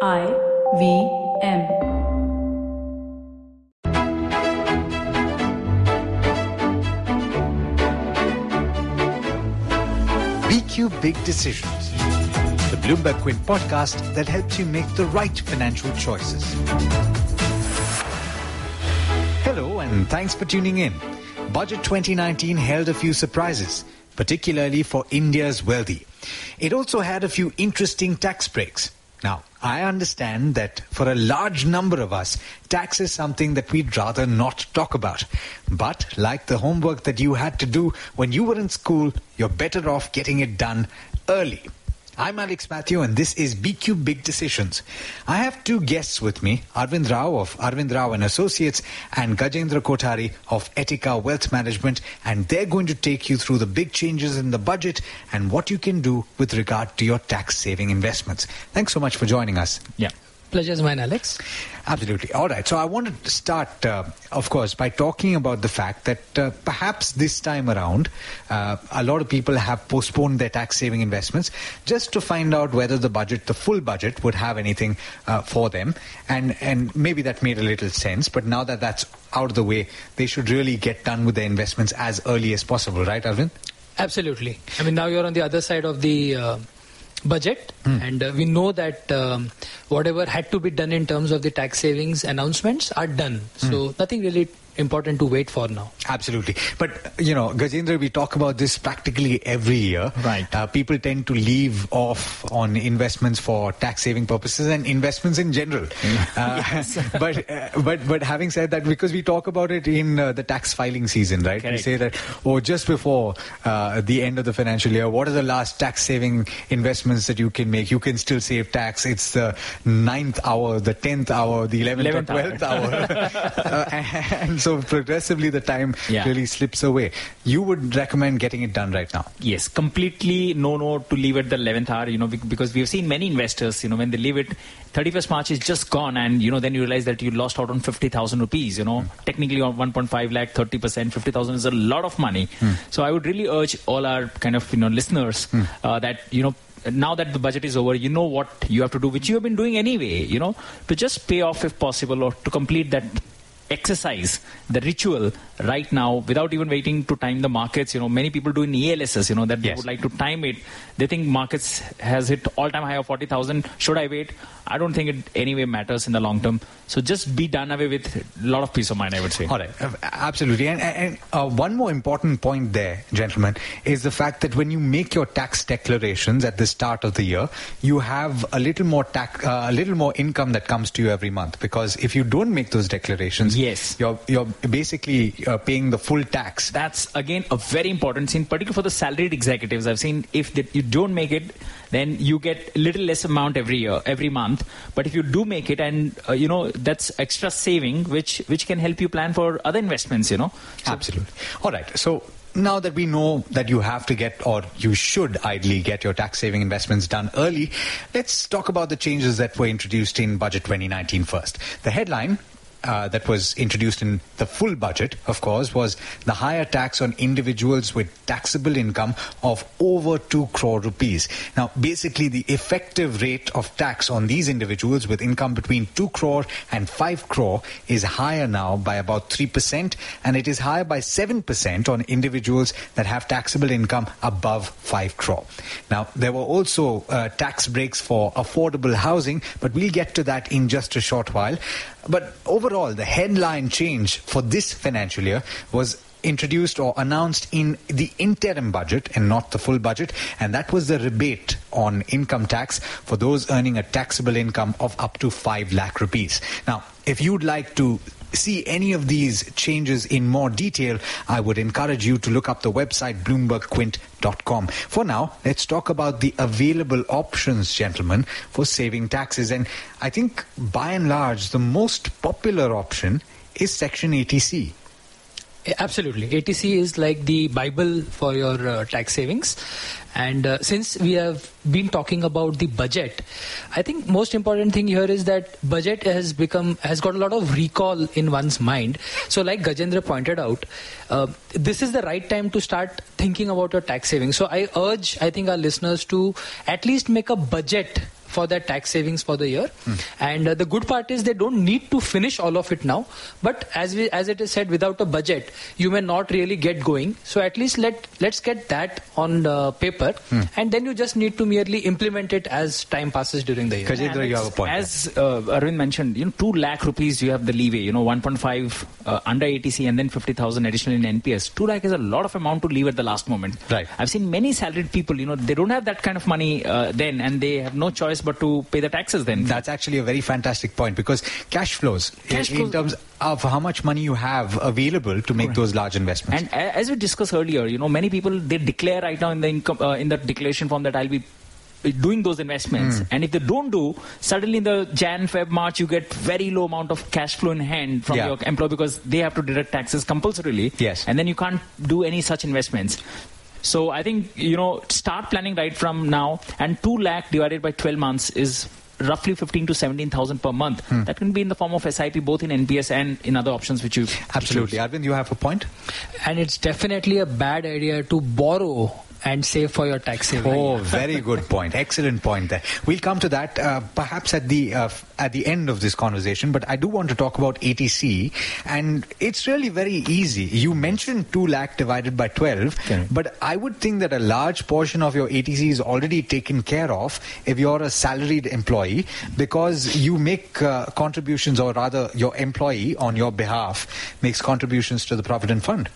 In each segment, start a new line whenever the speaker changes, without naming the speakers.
I V M.
BQ Big Decisions, the Bloomberg Quint podcast that helps you make the right financial choices. Hello, and thanks for tuning in. Budget 2019 held a few surprises, particularly for India's wealthy. It also had a few interesting tax breaks. Now, I understand that for a large number of us, tax is something that we'd rather not talk about. But like the homework that you had to do when you were in school, you're better off getting it done early. I'm Alex Mathew and this is BQ Big Decisions. I have two guests with me, Arvind Rao of Arvind Rao and Associates and Gajendra Kothari of Etika Wealth Management and they're going to take you through the big changes in the budget and what you can do with regard to your tax saving investments. Thanks so much for joining us.
Yeah.
Pleasure is mine, Alex.
Absolutely. All right. So I wanted to start, uh, of course, by talking about the fact that uh, perhaps this time around, uh, a lot of people have postponed their tax saving investments just to find out whether the budget, the full budget, would have anything uh, for them. And, and maybe that made a little sense. But now that that's out of the way, they should really get done with their investments as early as possible, right, Arvind?
Absolutely. I mean, now you're on the other side of the budget, and uh, we know that um, whatever had to be done in terms of the tax savings announcements are done. So nothing really important to wait for now.
Absolutely. But, you know, Gajendra, we talk about this practically every year.
Right.
Uh, people tend to leave off on investments for tax saving purposes and investments in general. Uh, but, uh, but, but having said that, because we talk about it in uh, the tax filing season, right? We say that, oh, just before uh, the end of the financial year, what are the last tax saving investments that you can make? You can still save tax. It's the ninth hour, the tenth hour, the eleventh or
11th hour.
twelfth hour. uh, and so progressively the time
Yeah.
really slips away. You would recommend getting it done right now.
Yes, completely no no to leave at the 11th hour, you know, because we've seen many investors, you know, when they leave it, 31st March is just gone and, you know, then you realize that you lost out on 50,000 rupees, you know, hmm. technically on 1.5 lakh, 30%, 50,000 is a lot of money. Hmm. So I would really urge all our kind of, you know, listeners hmm. uh, that, you know, now that the budget is over, you know what you have to do, which you have been doing anyway, you know, to just pay off if possible or to complete that exercise, the ritual right now without even waiting to time the markets. You know, many people do in ELSS, you know, that they
Yes.
would like to time it. They think markets has hit all time high of 40,000. Should I wait? I don't think it anyway matters in the long term. So just be done away with a lot of peace of mind, I would say.
All right, uh, absolutely. And, and uh, one more important point there, gentlemen, is the fact that when you make your tax declarations at the start of the year, you have a little more tax, uh, a little more income that comes to you every month. Because if you don't make those declarations,
Yes.
you're you're basically uh, paying the full tax.
That's again a very important scene, particularly for the salaried executives. I've seen if that you don't make it, then you get a little less amount every year, every month. But if you do make it, and uh, you know that's extra saving, which which can help you plan for other investments. You know, So-
Absolutely. All right. So now that we know that you have to get or you should ideally get your tax saving investments done early, let's talk about the changes that were introduced in Budget 2019 first. The headline uh, that was introduced in the full budget, of course, was the higher tax on individuals with taxable income of over 2 crore rupees. Now, basically, the effective rate of tax on these individuals with income between 2 crore and 5 crore is higher now by about 3%, and it is higher by 7% on individuals that have taxable income above 5 crore. Now, there were also uh, tax breaks for affordable housing, but we'll get to that in just a short while. But overall, the headline change for this financial year was introduced or announced in the interim budget and not the full budget, and that was the rebate on income tax for those earning a taxable income of up to 5 lakh rupees. Now, if you'd like to see any of these changes in more detail, I would encourage you to look up the website bloombergquint.com. For now, let's talk about the available options, gentlemen, for saving taxes. And I think by and large, the most popular option is Section 80C.
Absolutely. 80C is like the Bible for your uh, tax savings. And uh, since we have been talking about the budget, I think most important thing here is that budget has become has got a lot of recall in one's mind. So, like Gajendra pointed out, uh, this is the right time to start thinking about your tax savings. So, I urge, I think, our listeners to at least make a budget for their tax savings for the year. And uh, the good part is they don't need to finish all of it now. But as we, as it is said, without a budget, you may not really get going. So at least let let's get that on uh, paper, and then you just need to merely implement it as time passes during the year.
Gajendra,
And
you have a point.
As uh, Arvind mentioned, you know, two lakh rupees you have the leeway. You know, 1.5 uh, under 80C and then 50,000 additional in NPS. Two lakh is a lot of amount to leave at the last moment.
Right.
I've seen many salaried people. You know, they don't have that kind of money uh, then, and they have no choice but to pay the taxes then.
That's actually a very fantastic point because cash flows,
Cash
in, in terms of how much money you have available to make those large investments.
And as we discussed earlier, you know, many people they declare right now in the income uh, in the declaration form that I'll be doing those investments and if they don't do suddenly in the jan feb march you get very low amount of cash flow in hand from
Yeah.
your employer because they have to deduct taxes compulsorily
Yes.
and then you can't do any such investments so i think you know start planning right from now and 2 lakh divided by 12 months is roughly 15 to 17000 per month hmm. that can be in the form of sip both in nps and in other options which you
Absolutely. Arvind, you have a point?
And it's definitely a bad idea to borrow and save for your tax saving.
Oh, very good point. Excellent point there. We'll come to that uh, perhaps at the uh, at the end of this conversation. But I do want to talk about 80C, and it's really very easy. You mentioned two lakh divided by twelve,
Correct.
but I would think that a large portion of your 80C is already taken care of if you're a salaried employee because you make uh, contributions, or rather, your employee on your behalf makes contributions to the provident fund.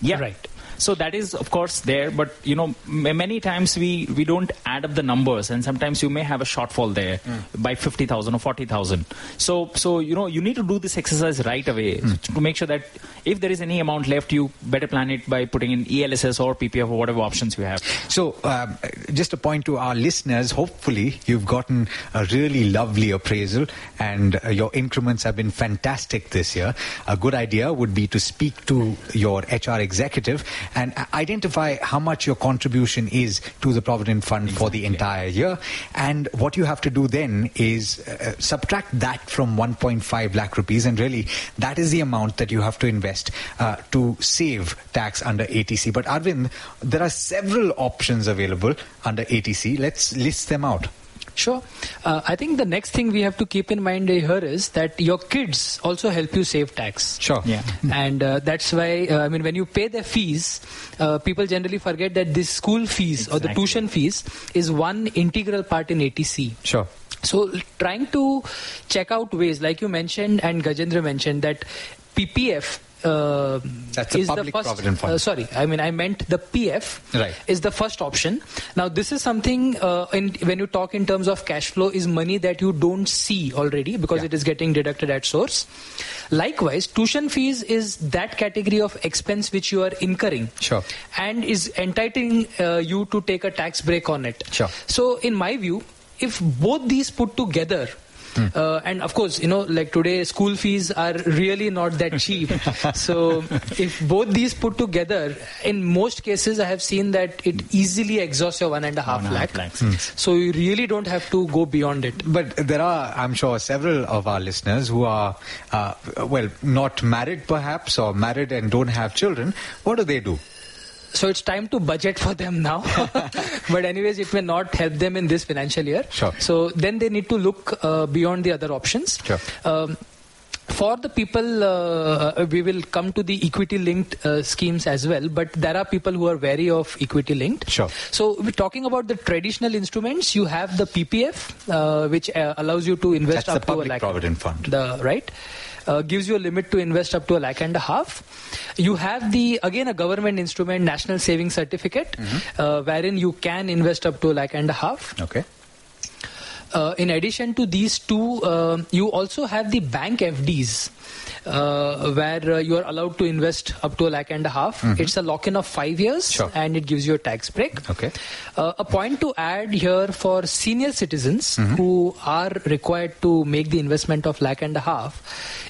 Yeah.
Right.
So that is, of course, there. But you know, m- many times we we don't add up the numbers, and sometimes you may have a shortfall there by fifty thousand or forty thousand. So so you know, you need to do this exercise right away to make sure that if there is any amount left, you better plan it by putting in ELSS or PPF or whatever options you have.
So, um, just a point to our listeners hopefully, you've gotten a really lovely appraisal and uh, your increments have been fantastic this year. A good idea would be to speak to your HR executive and identify how much your contribution is to the Provident Fund for the entire year. And what you have to do then is uh, subtract that from 1.5 lakh rupees, and really, that is the amount that you have to invest uh, to save tax under 80C. But Arvind, there are several options available under 80C. Let's list them out.
Sure. Uh, I think the next thing we have to keep in mind here is that your kids also help you save tax.
Sure.
Yeah.
and uh, that's why uh, I mean when you pay their fees, uh, people generally forget that this school fees or the tuition fees is one integral part in 80C.
Sure.
So trying to check out ways, like you mentioned and Gajendra mentioned that PPF. Uh,
That's
is the first,
provident fund.
uh, sorry, I mean I meant the PF
Right.
is the first option. Now this is something uh, in, when you talk in terms of cash flow is money that you don't see already because
Yeah.
it is getting deducted at source. Likewise, tuition fees is that category of expense which you are incurring
Sure.
and is entitling uh, you to take a tax break on it.
Sure.
So, in my view, if both these put together,
Hmm.
uh, and of course, you know, like today, school fees are really not that cheap. so, if both these put together, in most cases, I have seen that it easily exhausts your one and a half
One
lakh.
half lakhs.
So, you really don't have to go beyond it.
But there are, I'm sure, several of our listeners who are, uh, well, not married perhaps, or married and don't have children. What do they do?
So it's time to budget for them now. but anyways, it may not help them in this financial year.
Sure.
So then they need to look uh, beyond the other options.
Sure.
Um, for the people, uh, we will come to the equity linked uh, schemes as well, but there are people who are wary of equity linked.
Sure.
So, we're talking about the traditional instruments. You have the PPF, uh, which uh, allows you to invest
That's
up
the
to a
Public
lakh.
Provident Fund.
The right. Uh, gives you a limit to invest up to a lakh and a half. You have the again a government instrument, National Savings Certificate,
Mm-hmm.
uh, wherein you can invest up to a lakh and a half.
Okay.
Uh, in addition to these two, uh, you also have the bank FDs, uh, where uh, you are allowed to invest up to a lakh and a half. It's a lock-in of five years,
Mm-hmm. Sure.
and it gives you a tax break.
Okay.
Uh, a point to add here for senior citizens
Mm-hmm.
who are required to make the investment of lakh and a half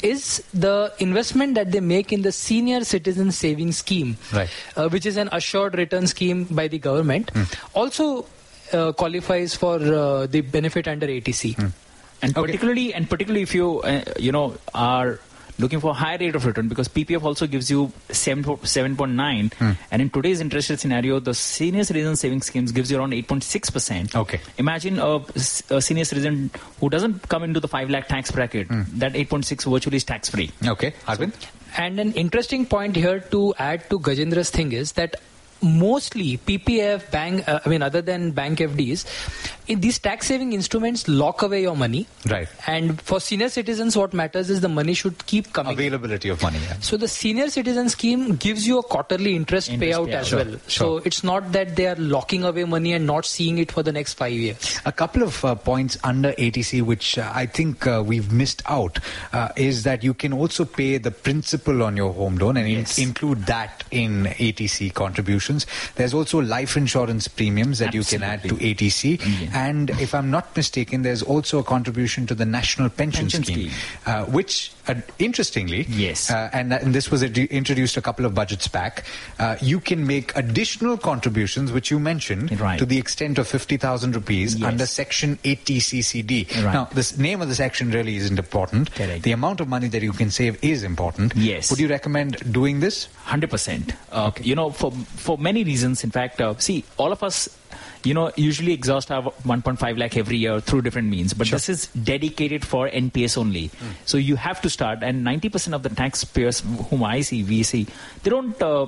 is the investment that they make in the senior citizen savings scheme,
Right.
uh, which is an assured return scheme by the government.
Hmm.
Also qualifies for uh, the benefit under 80C.
Hmm.
and
Okay.
particularly and particularly if you uh, you know are looking for a higher rate of return because PPF also gives you 7, 7.9
Hmm.
and in today's interest rate scenario the senior citizen savings schemes gives you around 8.6%.
Okay.
Imagine a, a senior citizen who doesn't come into the 5 lakh tax bracket
Hmm.
that 8.6 virtually is tax free.
Okay, Arvind?
And an interesting point here to add to Gajendra's thing is that mostly PPF, bank, uh, I mean, other than bank FDs, in these tax saving instruments lock away your money.
Right.
And for senior citizens, what matters is the money should keep coming.
Availability of money. yeah.
So the senior citizen scheme gives you a quarterly interest,
Interest
payout,
payout.
as
Sure,
well.
sure.
So it's not that they are locking away money and not seeing it for the next five years.
A couple of uh, points under 80C, which uh, I think uh, we've missed out, uh, is that you can also pay the principal on your home loan and in- include that in 80C contributions. There's also life insurance premiums that you can add to 80C.
Yeah.
And if I'm not mistaken, there's also a contribution to the National Pension,
Pension
Scheme,
scheme.
Uh, which, uh, interestingly,
Yes.
uh, and, and this was ad- introduced a couple of budgets back, uh, you can make additional contributions, which you mentioned,
Right.
to the extent of 50,000 rupees
Yes.
under Section 80CCD.
Right.
Now, the name of the section really isn't important.
Correct.
The amount of money that you can save is important.
Yes.
Would you recommend doing this?
Hundred percent. Uh, You know, for for many reasons. In fact, uh, see, all of us, you know, usually exhaust our 1.5 lakh every year through different means, but
Sure.
this is dedicated for NPS only. So you have to start, and 90% of the taxpayers whom I see, we see, they don't. Uh,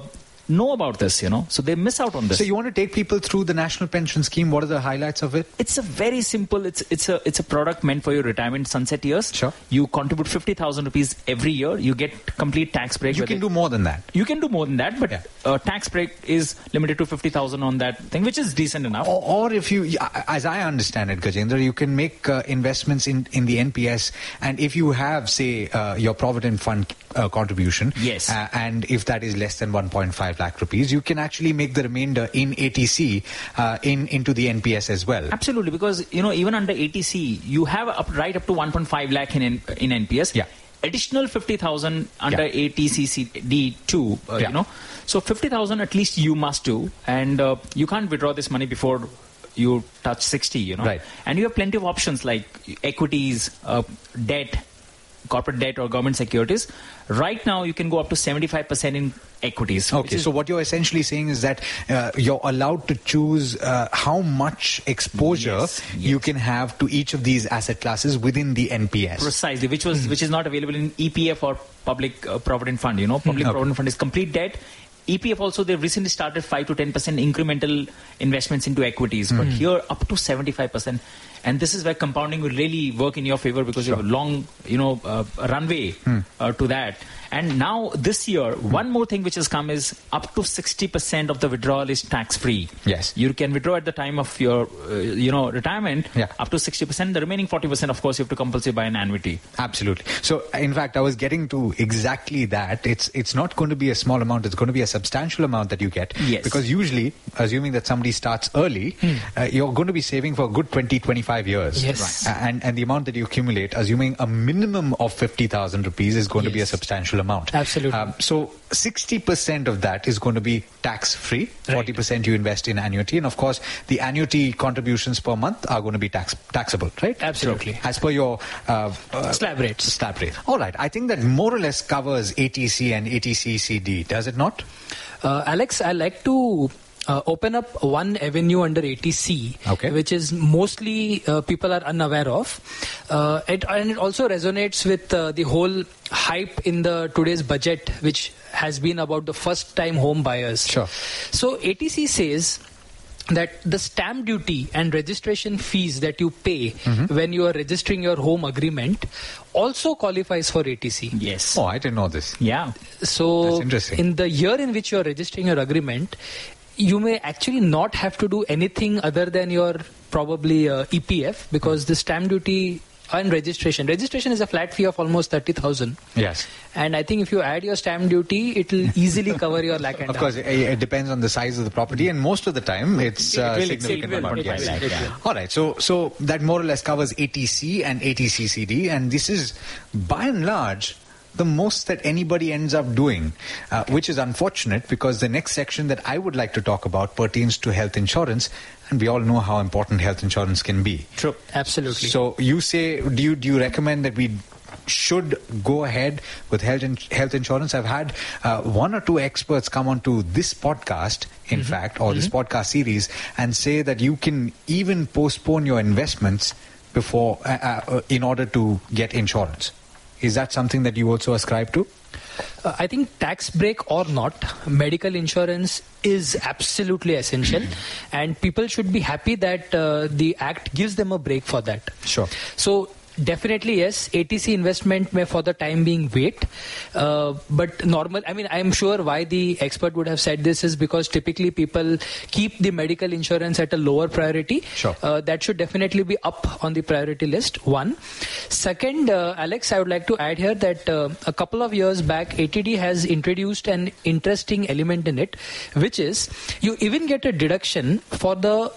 know about this you know so they miss out on this
So you want to take people through the National Pension Scheme? What are the highlights of it?
it's a very simple it's it's a it's a product meant for your retirement sunset years
Sure.
you contribute 50000 rupees every year you get complete tax break
You can do more than that.
you can do more than that, but
Yeah.
uh, tax break is limited to 50,000 on that thing, which is decent enough.
Or, or if you, as I understand it, Gajendra, you can make uh, investments in, in the NPS, and if you have, say, uh, your provident fund uh, contribution,
Yes.
uh, and if that is less than 1.5 lakh rupees, you can actually make the remainder in 80C uh, in into the NPS as well.
Absolutely, because you know even under 80C, you have up, right up to 1.5 lakh in in NPS.
Yeah.
Additional 50,000 under
Yeah.
ATCD two. Uh,
Yeah.
You know, so 50,000 at least you must do, and uh, you can't withdraw this money before you touch 60. You know,
Right.
And you have plenty of options like equities, uh, debt, corporate debt, or government securities. Right now, you can go up to 75% in equities.
Okay, so what you're essentially saying is that uh, you're allowed to choose uh, how much exposure
Yes,
you can have to each of these asset classes within the NPS.
Precisely, which was which is not available in EPF or public uh, provident fund. You know, public
Okay.
provident fund is complete debt. EPF also they've recently started five to ten percent incremental investments into equities, but here up to seventy five percent. And this is where compounding will really work in your favor because you have a long, you know, uh, runway uh, to that. And now this year, one more thing which has come is up to sixty percent of the withdrawal is tax free.
Yes.
you can withdraw at the time of your, uh, you know, retirement.
Yeah.
Up to sixty percent. The remaining forty percent, of course, you have to compulsory by an annuity.
Absolutely. So, in fact, I was getting to exactly that. It's it's not going to be a small amount. It's going to be a substantial amount that you get.
Yes.
Because usually, assuming that somebody starts early, uh, you're going to be saving for a good 20, 25 years.
Yes.
Right. And and the amount that you accumulate, assuming a minimum of 50,000 rupees, is going to be a substantial amount.
Absolutely.
Um, so, 60% of that is going to be tax free.
Right.
40% you invest in annuity, and of course, the annuity contributions per month are going to be tax taxable, right?
Absolutely.
As per your uh, uh,
Slab rates.
Slab rate. All right. I think that more or less covers 80C and 80CCD, does it not?
Uh, Alex, I like to uh, open up one avenue under 80C,
Okay.
which is mostly uh, people are unaware of. Uh, it, and it also resonates with uh, the whole hype in the today's budget, which has been about the first-time home buyers.
Sure.
So 80C says that the stamp duty and registration fees that you pay
Mm-hmm.
when you are registering your home agreement also qualifies for 80C.
Yes.
Oh, I didn't know this.
Yeah.
So,
That's interesting.
in the year in which you are registering your agreement, you may actually not have to do anything other than your probably uh, EPF because the stamp duty and registration. Registration is a flat fee of almost thirty thousand,
Yes.
and I think if you add your stamp duty, it will easily cover your lakh and
Of course, it, it depends on the size of the property, and most of the time, it's
It
uh,
will
significant
exceed
amount.
1.5
Yes.
yeah.
All right. So, so that more or less covers 80C and 80CCD, and this is, by and large, the most that anybody ends up doing, uh, which is unfortunate because the next section that I would like to talk about pertains to health insurance, and we all know how important health insurance can be.
True.
Absolutely.
So you say, do you do you recommend that we should go ahead with health in- health insurance. I've had uh, one or two experts come onto this podcast, in fact, or this podcast series, and say that you can even postpone your investments before uh, uh, in order to get insurance. Is that something that you also ascribe to?
Uh, I think tax break or not, medical insurance is absolutely essential, and people should be happy that uh, the act gives them a break for that.
Sure.
So definitely yes, 80C investment may for the time being wait, uh, but normal. I mean, I am sure why the expert would have said this is because typically people keep the medical insurance at a lower priority.
Sure.
Uh, that should definitely be up on the priority list. One. Second, uh, Alex, I would like to add here that uh, a couple of years back, 80D has introduced an interesting element in it, which is you even get a deduction for the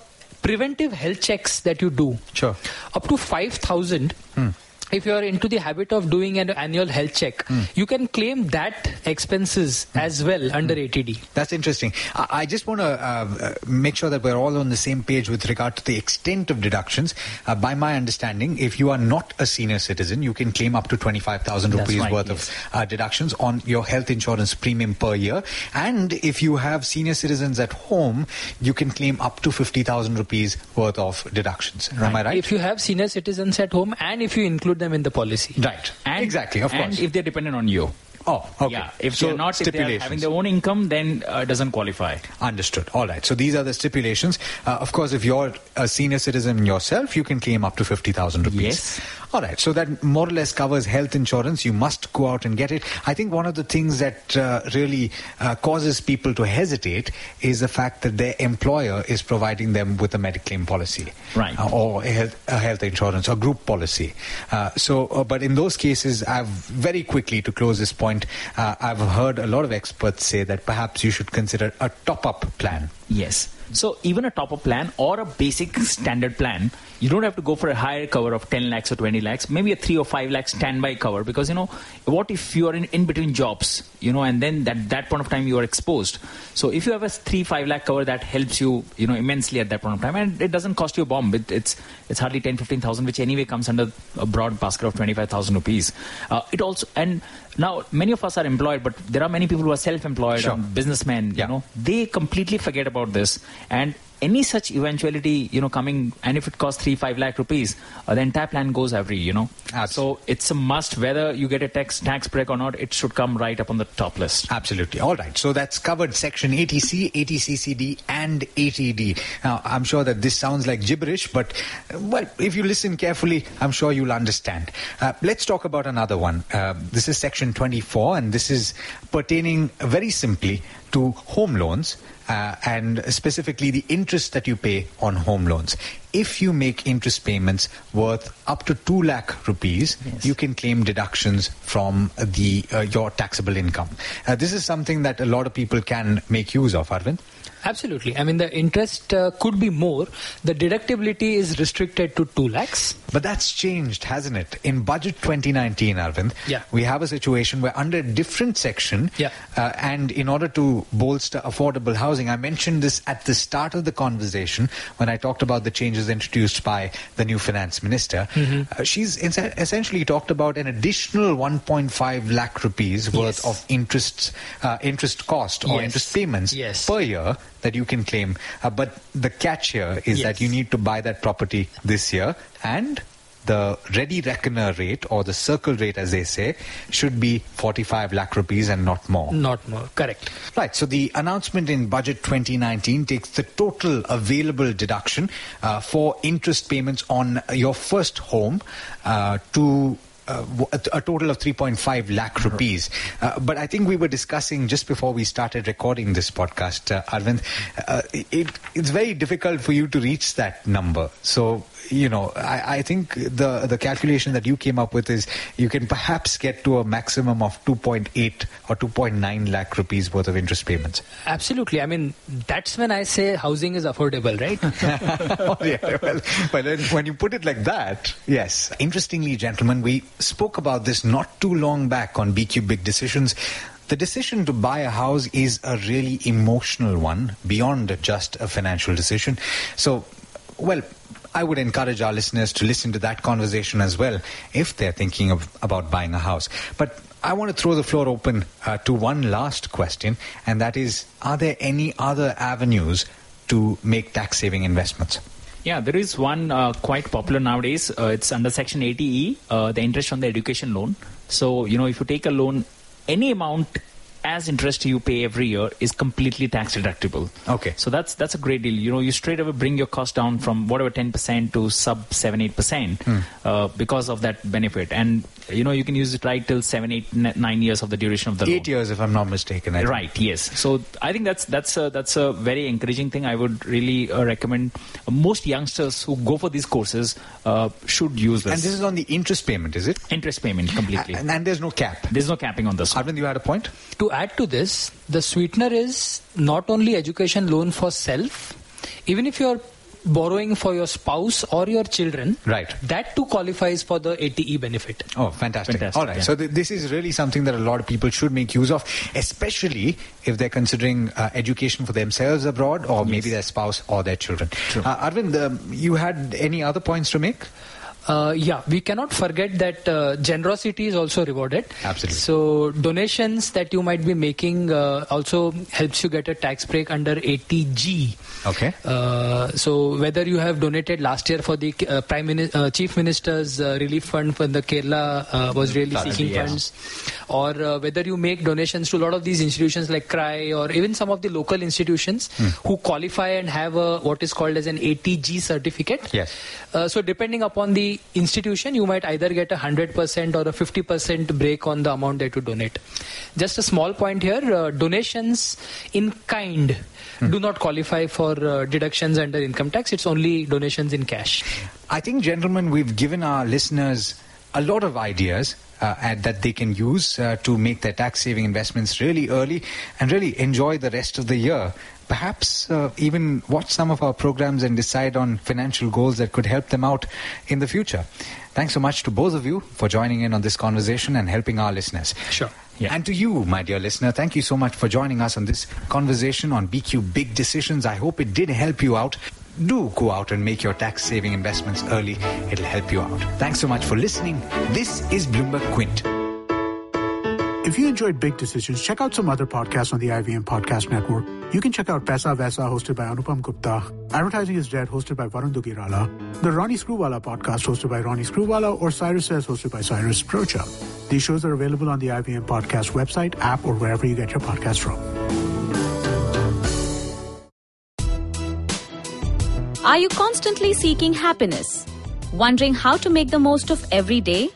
preventive health checks that you do.
Sure.
Up to 5,000. Hmm. If you are into the habit of doing an annual health check, you can claim that expenses as well under 80D.
That's interesting. I, I just want to uh, uh, make sure that we're all on the same page with regard to the extent of deductions. Uh, by my understanding, if you are not a senior citizen, you can claim up to 25,000 rupees
right,
worth
yes.
of uh, deductions on your health insurance premium per year. And if you have senior citizens at home, you can claim up to 50,000 rupees worth of deductions. Am I right?
If you have senior citizens at home and if you include them in the policy.
right.
And,
exactly, of
and
course.
if they're dependent on you.
Oh, okay.
Yeah, if
so
they're not, if they're having their own income, then uh, it doesn't qualify.
Understood. All right. So these are the stipulations. Uh, of course, if you're a senior citizen yourself, you can claim up to 50,000 rupees.
Yes.
All right. So that more or less covers health insurance. You must go out and get it. I think one of the things that uh, really uh, causes people to hesitate is the fact that their employer is providing them with a medical claim policy.
Right.
Uh, or a health, a health insurance or group policy. Uh, so, uh, but in those cases, I've very quickly to close this point, uh, I've heard a lot of experts say that perhaps you should consider a top-up plan.
Yes. So even a top-up plan or a basic standard plan, you don't have to go for a higher cover of 10 lakhs or 20 lakhs, maybe a 3 or 5 lakh standby cover because, you know, what if you are in, in between jobs, you know, and then that, that point of time you are exposed. So if you have a 3, 5 lakh cover, that helps you, you know, immensely at that point of time and it doesn't cost you a bomb. It, it's, it's hardly 10, 15,000, which anyway comes under a broad basket of 25,000 rupees. Uh, it also, and now many of us are employed, but there are many people who are self-employed
Sure.
businessmen,
Yeah.
you know, they completely forget about this and any such eventuality you know coming and if it costs 3 5 lakh rupees uh, the entire plan goes every you know
Absolutely.
so it's a must whether you get a tax tax break or not it should come right up on the top list
Absolutely. All right. So that's covered section 80C, 80CCD, and 80D. Now, I'm sure that this sounds like gibberish, but, well, if you listen carefully, I'm sure you'll understand. Uh, let's talk about another one. Uh, this is section 24, and this is pertaining very simply to home loans. Uh, and specifically the interest that you pay on home loans. If you make interest payments worth up to 2 lakh rupees,
Yes.
you can claim deductions from the uh, your taxable income. Uh, this is something that a lot of people can make use of, Arvind.
Absolutely. I mean, the interest uh, could be more. The deductibility is restricted to 2 lakhs.
But that's changed, hasn't it? In budget 2019, Arvind,
Yeah.
we have a situation where under a different section,
Yeah.
uh, and in order to bolster affordable housing, I mentioned this at the start of the conversation when I talked about the changes introduced by the new finance minister.
Mm-hmm.
Uh, she's es- essentially talked about an additional 1.5 lakh rupees worth
Yes.
of interest, uh, interest cost or
Yes.
interest payments
Yes.
per year that you can claim. Uh, but the catch here is that you need to buy that property this year and the ready reckoner rate or the circle rate as they say should be 45 lakh rupees and not more
Not more. Correct.
Right, so the announcement in budget 2019 takes the total available deduction uh, for interest payments on your first home uh, to uh, a a total of 3.5 lakh rupees. Uh, but I think we were discussing just before we started recording this podcast, uh, Arvind, uh, it, it's very difficult for you to reach that number. So, you know, I, I think the, the calculation that you came up with is you can perhaps get to a maximum of 2.8 or 2.9 lakh rupees worth of interest payments.
Absolutely. I mean, that's when I say housing is affordable, right?
oh, yeah, well, then when you put it like that, yes. Interestingly, gentlemen, we spoke about this not too long back on BQ Big Decisions. The decision to buy a house is a really emotional one beyond just a financial decision. So, well, I would encourage our listeners to listen to that conversation as well if they're thinking of, about buying a house. But I want to throw the floor open uh, to one last question, and that is Are there any other avenues to make tax saving investments?
Yeah, there is one uh, quite popular nowadays. Uh, it's under Section 80E, uh, the interest on the education loan. So, you know, if you take a loan, any amount as interest you pay every year is completely tax deductible.
Okay.
So that's that's a great deal. You know, you straight away bring your cost down from whatever 10% to sub 7 8%
Hmm.
uh, because of that benefit. And you know, you can use it right till 7 8 n- 9 years of the duration of the loan.
Eight years, if I'm not mistaken. I think.
Right. Yes. So I think that's that's a, that's a very encouraging thing. I would really uh, recommend uh, most youngsters who go for these courses uh, should use this.
And this is on the interest payment, is it?
interest payment completely.
And, and there's no cap.
There's no capping on this.
Arvind, you had a point?
To add to this, the sweetener is not only education loan for self, even if you're borrowing for your spouse or your children,
Right.
that too qualifies for the 80E benefit.
Oh, fantastic.
Fantastic,
All right.
yeah.
So th- this is really something that a lot of people should make use of, especially if they're considering uh, education for themselves abroad or maybe their spouse or their children. Uh, Arvind, um, you had any other points to make?
Uh, yeah, we cannot forget that uh, generosity is also rewarded.
Absolutely.
So donations that you might be making uh, also helps you get a tax break under 80G.
Okay.
Uh, so whether you have donated last year for the uh, Prime Mini- uh, Chief Minister's uh, relief fund when the Kerala uh, was really seeking funds, or uh, whether you make donations to a lot of these institutions like CRY or even some of the local institutions
Hmm.
who qualify and have a what is called as an 80G certificate.
Yes.
Uh, so depending upon the institution, you might either get a 100% or a 50% break on the amount that you donate. Just a small point here, uh, donations in kind do not qualify for uh, deductions under income tax. It's only donations in cash.
I think, gentlemen, we've given our listeners a lot of ideas uh, and that they can use uh, to make their tax saving investments really early and really enjoy the rest of the year. Perhaps uh, even watch some of our programs and decide on financial goals that could help them out in the future. Thanks so much to both of you for joining in on this conversation and helping our listeners.
Sure.
Yeah.
And to you, my dear listener, thank you so much for joining us on this conversation on BQ Big Decisions. I hope it did help you out. Do go out and make your tax saving investments early. It'll help you out. Thanks so much for listening. This is Bloomberg Quint.
If you enjoyed Big Decisions, check out some other podcasts on the IVM Podcast Network. You can check out Paisa Vaisa, hosted by Anupam Gupta, Advertising is Dead, hosted by Varun Duggirala, the Ronnie Screwvala podcast, hosted by Ronnie Screwvala, or Cyrus Says, hosted by Cyrus Broacha. These shows are available on the IVM Podcast website, app, or wherever you get your podcasts from.
Are you constantly seeking happiness? Wondering how to make the most of every day?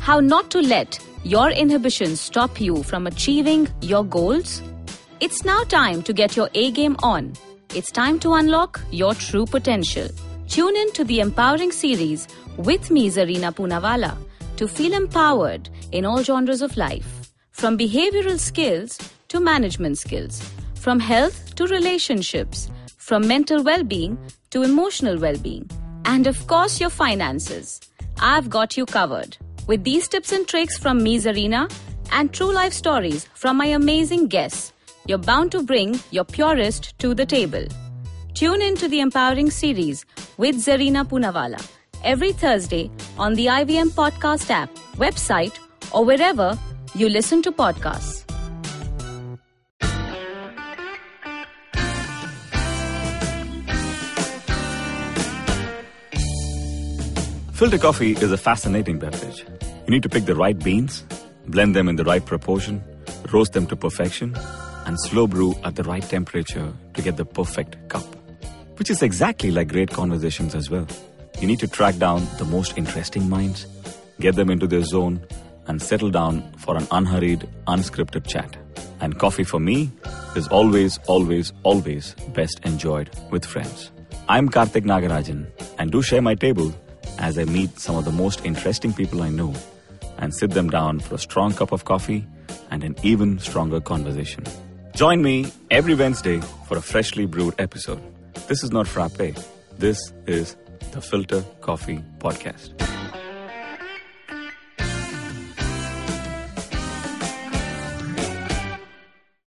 How not to let your inhibitions stop you from achieving your goals? It's now time to get your A game on. It's time to unlock your true potential. Tune in to the Empowering series with me, Zarina Poonawala, to feel empowered in all genres of life. From behavioral skills to management skills, from health to relationships, from mental well being to emotional well being, and of course, your finances. I've got you covered. With these tips and tricks from me, Zarina, and true life stories from my amazing guests, you're bound to bring your purest to the table. Tune in to the Empowering series with Zarina Poonawala every Thursday on the IVM Podcast app, website, or wherever you listen to podcasts.
Filter coffee is a fascinating beverage. You need to pick the right beans, blend them in the right proportion, roast them to perfection, and slow brew at the right temperature to get the perfect cup. Which is exactly like great conversations as well. You need to track down the most interesting minds, get them into their zone, and settle down for an unhurried, unscripted chat. And coffee for me is always, always, always best enjoyed with friends. I'm Karthik Nagarajan, and do share my table as I meet some of the most interesting people I know and sit them down for a strong cup of coffee and an even stronger conversation. Join me every Wednesday for a freshly brewed episode. This is not frappe. This is the Filter Coffee Podcast.